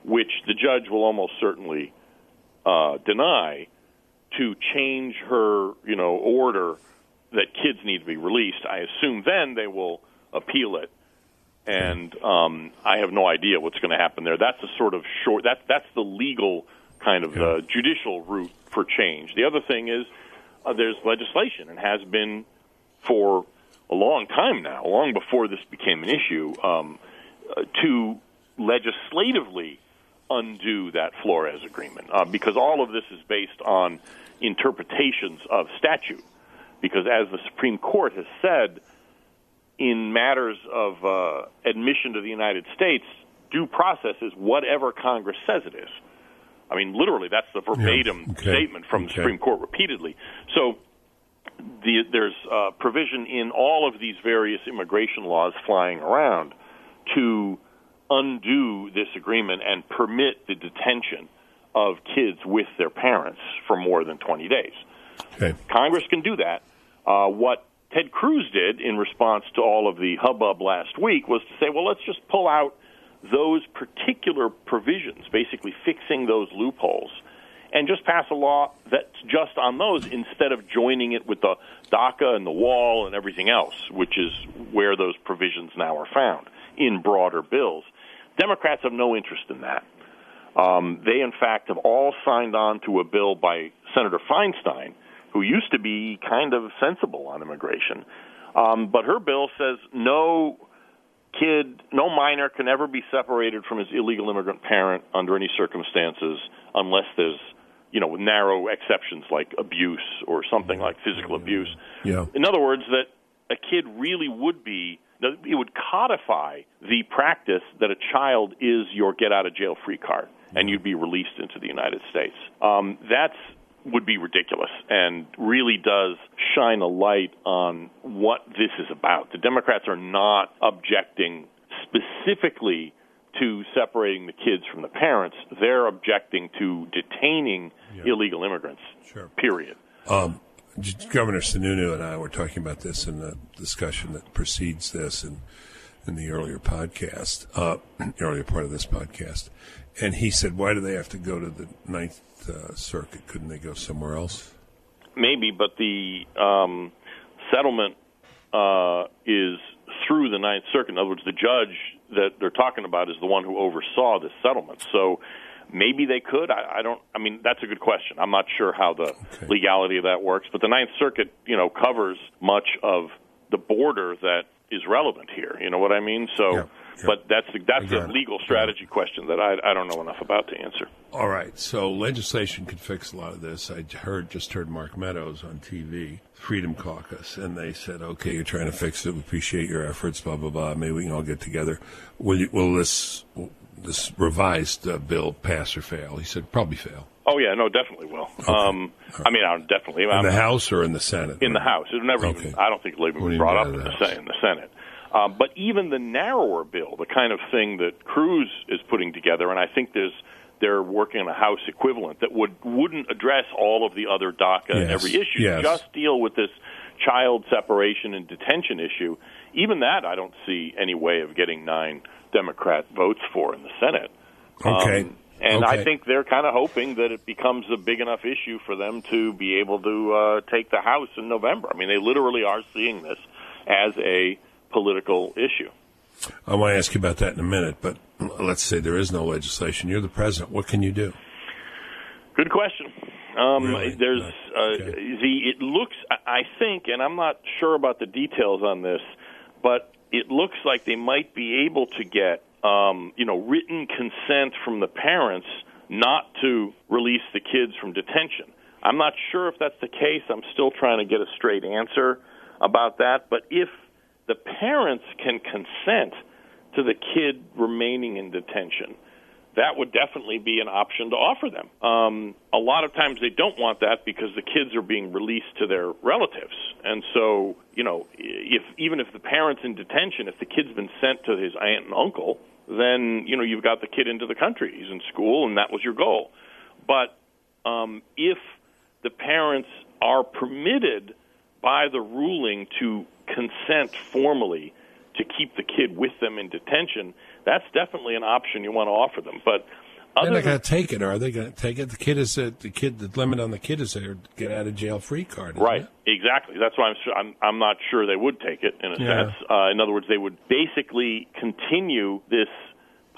which the judge will almost certainly uh, deny, to change her, you know, order that kids need to be released. I assume then they will appeal it, and um, I have no idea what's going to happen there. That's a sort of short. That's that's the legal kind of uh, judicial route for change. The other thing is uh, there's legislation and has been for a long time now, long before this became an issue, um, uh, to legislatively undo that Flores agreement uh, because all of this is based on interpretations of statute. Because as the Supreme Court has said, in matters of uh, admission to the United States, due process is whatever Congress says it is. I mean, literally, that's the verbatim okay. statement from the Supreme Court repeatedly. So the, there's uh, provision in all of these various immigration laws flying around to undo this agreement and permit the detention of kids with their parents for more than 20 days. Okay. Congress can do that. Uh, what Ted Cruz did in response to all of the hubbub last week was to say, well, let's just pull out those particular provisions, basically fixing those loopholes, and just pass a law that's just on those instead of joining it with the DACA and the wall and everything else, which is where those provisions now are found in broader bills. Democrats have no interest in that. Um, they, in fact, have all signed on to a bill by Senator Feinstein, who used to be kind of sensible on immigration. Um, but her bill says no kid, no minor can ever be separated from his illegal immigrant parent under any circumstances unless there's, you know, narrow exceptions like abuse or something like physical abuse. Yeah. In other words, that a kid really would be it would codify the practice that a child is your get out of jail free card and you'd be released into the United States. Um, that's would be ridiculous and really does shine a light on what this is about. The Democrats are not objecting specifically to separating the kids from the parents. They're objecting to detaining Yeah. illegal immigrants. Sure. Period. Um, Governor Sununu and I were talking about this in the discussion that precedes this and in the earlier podcast, uh, earlier part of this podcast. And he said, why do they have to go to the Ninth uh, Circuit? Couldn't they go somewhere else? Maybe, but the um, settlement uh, is through the Ninth Circuit. In other words, the judge that they're talking about is the one who oversaw this settlement. So maybe they could. I, I don't. I mean, that's a good question. I'm not sure how the Okay. legality of that works, but the Ninth Circuit, you know, covers much of the border that is relevant here. You know what I mean? So. Yeah, yeah. But that's the, that's a legal strategy question that I, I don't know enough about to answer. All right, so legislation could fix a lot of this. I heard just heard Mark Meadows on TV, Freedom Caucus, and they said, "Okay, you're trying to fix it. We appreciate your efforts. Blah blah blah. Maybe we can all get together. Will you, will this this revised uh, bill pass or fail?" He said, "Probably fail." Oh yeah, no, definitely will. Um, I mean, I definitely. In I'm- the House or in the Senate? in the House. It never. Okay. Even, I don't think it was even brought up in the the, House. Senate, in the Senate. Um, but even the narrower bill, the kind of thing that Cruz is putting together, and I think there's they're working on a House equivalent that would wouldn't address all of the other DACA and Yes, every issue, yes. just deal with this child separation and detention issue. Even that, I don't see any way of getting nine Democrat votes for in the Senate. Okay. Um, and I think they're kind of hoping that it becomes a big enough issue for them to be able to uh, take the House in November. I mean, they literally are seeing this as a political issue. I want to ask you about that in a minute, but let's say there is no legislation. You're the president. What can you do? Good question. Um, Really? There's uh, Okay. the. It looks. I- I think, and I'm not sure about the details on this, but it looks like they might be able to get, um, you know, written consent from the parents not to release the kids from detention. I'm not sure if that's the case. I'm still trying to get a straight answer about that. But if the parents can consent to the kid remaining in detention, that would definitely be an option to offer them. Um, a lot of times they don't want that because the kids are being released to their relatives, and so you know, if even if the parents in detention, if the kid's been sent to his aunt and uncle, then you know you've got the kid into the country. He's in school, and that was your goal. But um, if the parents are permitted by the ruling to consent formally to keep the kid with them in detention, that's definitely an option you want to offer them. But They're not going to take it, are they? Going to take it? The kid is a, the kid. The limit on the kid is their get out of jail free card. right, it? exactly. That's why I'm, I'm I'm not sure they would take it in a Yeah. sense. Uh, in other words, they would basically continue this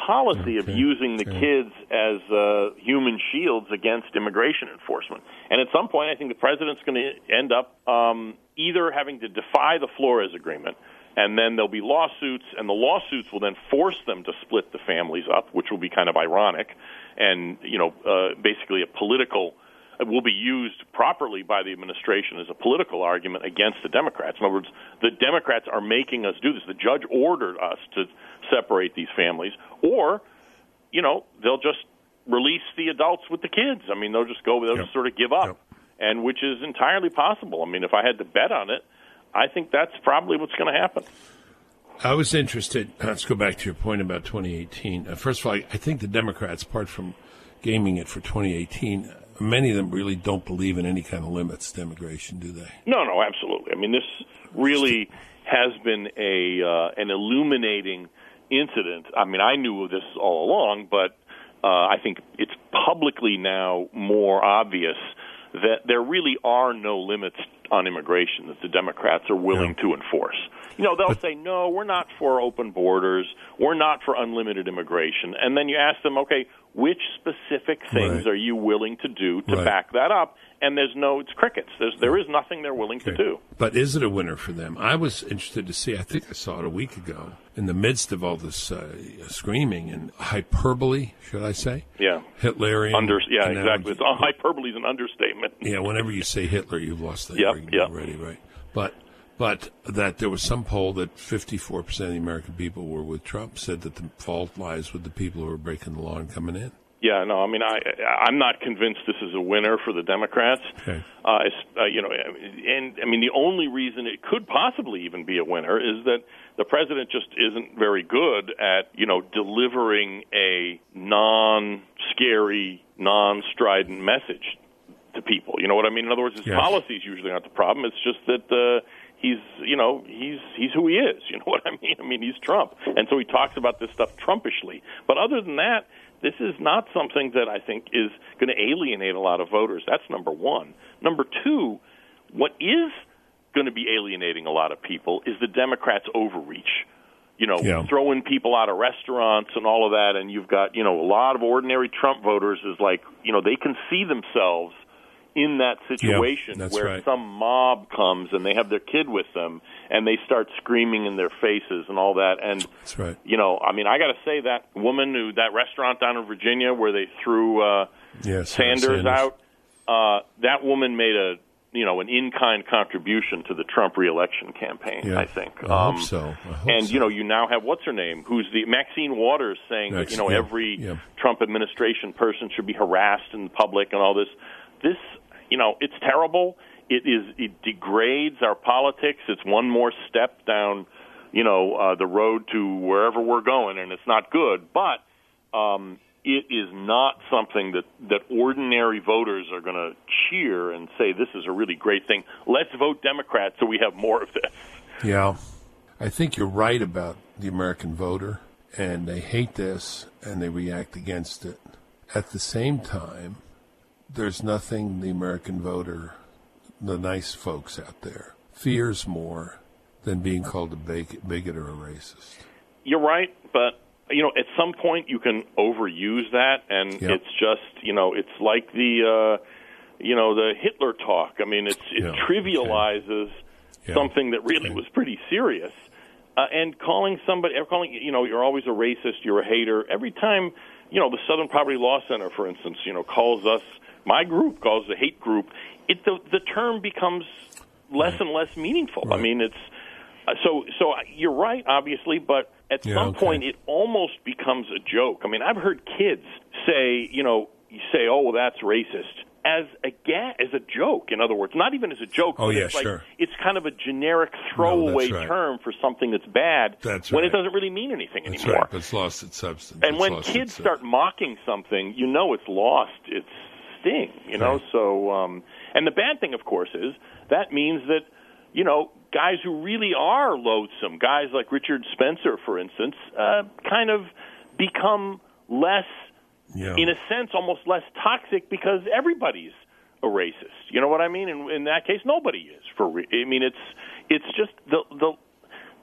policy of using the okay. kids as uh, human shields against immigration enforcement. And at some point, I think the president's going to end up um, either having to defy the Flores Agreement, and then there'll be lawsuits, and the lawsuits will then force them to split the families up, which will be kind of ironic, and you know, uh, basically a political. Will be used properly by the administration as a political argument against the Democrats. In other words, the Democrats are making us do this. The judge ordered us to separate these families, or you know, they'll just release the adults with the kids. I mean, they'll just go, they'll Yep. just sort of give up. Yep. and which is entirely possible. I mean, if I had to bet on it, I think that's probably what's going to happen. I was interested. Let's go back to your point about 2018. Uh, first of all, I, I think the Democrats, apart from gaming it for 2018, many of them really don't believe in any kind of limits to immigration, do they? No, no, absolutely. I mean, this really has been a uh, an illuminating incident. I mean, I knew this all along, but uh, I think it's publicly now more obvious that there really are no limits on immigration that the Democrats are willing yeah. to enforce. You know, they'll but, say, no, we're not for open borders, we're not for unlimited immigration. And then you ask them, okay, which specific things right. are you willing to do to right. back that up? And there's no, it's crickets. There's, there is nothing they're willing okay. to do. But is it a winner for them? I was interested to see, I think I saw it a week ago, in the midst of all this uh, screaming and hyperbole, should I say? Yeah. Hitlerian. Under, yeah, exactly. Hyperbole is an understatement. Yeah, whenever you say Hitler, you've lost the yep, argument yep. already, right? But but that there was some poll that 54% of the American people were with Trump said that the fault lies with the people who are breaking the law and coming in. Yeah, no, I mean, I I'm not convinced this is a winner for the Democrats. Okay. Uh, uh, you know, and I mean, the only reason it could possibly even be a winner is that the president just isn't very good at you know delivering a non-scary, non-strident message to people. You know what I mean? In other words, his yes. policy is usually not the problem. It's just that uh, he's, you know, he's he's who he is. You know what I mean? I mean, he's Trump, and so he talks about this stuff Trumpishly. But other than that, this is not something that I think is going to alienate a lot of voters. That's number one. Number two, what is going to be alienating a lot of people is the Democrats' overreach you know, yeah. throwing people out of restaurants and all of that. And you've got, you know, a lot of ordinary Trump voters is like, you know, they can see themselves in that situation yeah, where right. some mob comes and they have their kid with them and they start screaming in their faces and all that and that's right you know i mean i got to say that woman who that restaurant down in virginia where they threw uh yes, sanders, sanders out uh that woman made a you know an in-kind contribution to the Trump reelection campaign. Yeah, I think. I um, hope so. Hope and so. you know, you now have what's her name, who's the Maxine Waters saying that you know yeah, every yeah. Trump administration person should be harassed in public and all this. This, you know, it's terrible. It is. It degrades our politics. It's one more step down, you know, uh, the road to wherever we're going, and it's not good. But um, it is not something that, that ordinary voters are going to cheer and say this is a really great thing. Let's vote Democrat so we have more of this. Yeah. I think you're right about the American voter, and they hate this and they react against it. At the same time, there's nothing the American voter, the nice folks out there, fears more than being called a bigot or a racist. You're right, but you know, at some point you can overuse that, and Yep. it's just, you know, it's like the, uh, you know, the Hitler talk. I mean, it's it Yeah, trivializes Yeah. something that really Okay. was pretty serious. Uh, and calling somebody, calling, you know, you're always a racist, you're a hater. Every time, you know, the Southern Poverty Law Center, for instance, you know, calls us, my group calls the hate group. It the the term becomes less and less meaningful. I mean, it's uh, so so. You're right, obviously, but at Yeah, some okay. point it almost becomes a joke. I mean, I've heard kids say, you know, you say, "Oh, well, that's racist." As a ga- as a joke, in other words, not even as a joke. Oh, but yeah, it's like, sure. It's kind of a generic throwaway right. term for something that's bad That's when it doesn't really mean anything That's anymore. right, it's lost its substance. And It's when kids uh, start mocking something, you know it's lost its sting. You know, Right. so um, and the bad thing, of course, is that means that you know guys who really are loathsome, guys like Richard Spencer, for instance, uh, kind of become less, yeah. in a sense, almost less toxic because everybody's a racist. You know what I mean? In, in that case, nobody is. For re- I mean, it's it's just the the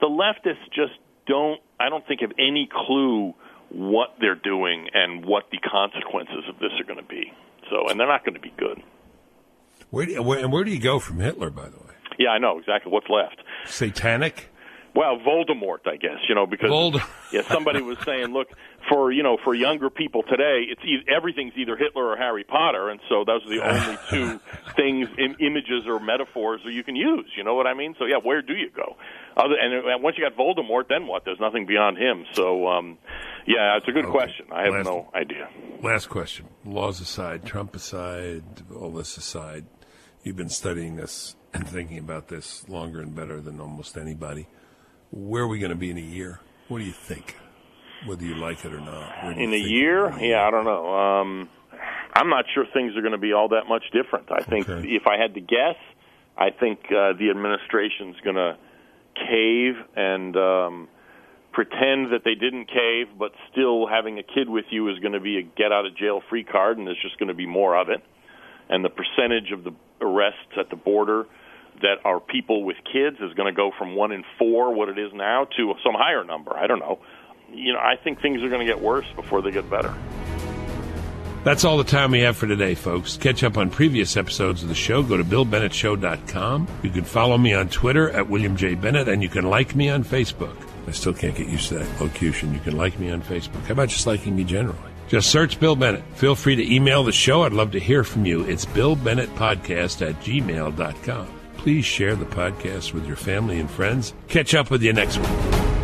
the leftists just don't. I don't think have any clue what they're doing and what the consequences of this are going to be. So, and they're not going to be good. Where, do, where, and where do you go from Hitler, by the way? Yeah, I know exactly what's left. Satanic? Well, Voldemort, I guess, you know, because Vold- yeah, somebody was saying, look, for you know, for younger people today, it's e- everything's either Hitler or Harry Potter, and so those are the only two things, Im- images or metaphors that you can use. You know what I mean? So yeah, where do you go? Other and, and once you got Voldemort, then what? There's nothing beyond him. So um, yeah, it's a good Okay. question. I have Last- no idea. Last question. Laws aside, Trump aside, all this aside, You've been studying this and thinking about this longer and better than almost anybody. Where are we going to be in a year? What do you think? Whether you like it or not. In a year? Yeah, I don't know. Um, I'm not sure things are going to be all that much different. I think Okay. if I had to guess, I think uh, the administration's going to cave and um, pretend that they didn't cave, but still having a kid with you is going to be a get out of jail free card, and there's just going to be more of it. And the percentage of the arrests at the border that are people with kids is going to go from one in four, what it is now, to some higher number. I don't know. You know, I think things are going to get worse before they get better. That's all the time we have for today, folks. Catch up on previous episodes of the show. Go to BillBennettShow.com. You can follow me on Twitter at William J. Bennett, and you can like me on Facebook. I still can't get used to that locution. You can like me on Facebook. How about just liking me generally? Just search Bill Bennett. Feel free to email the show. I'd love to hear from you. It's BillBennettPodcast at gmail.com. Please share the podcast with your family and friends. Catch up with you next week.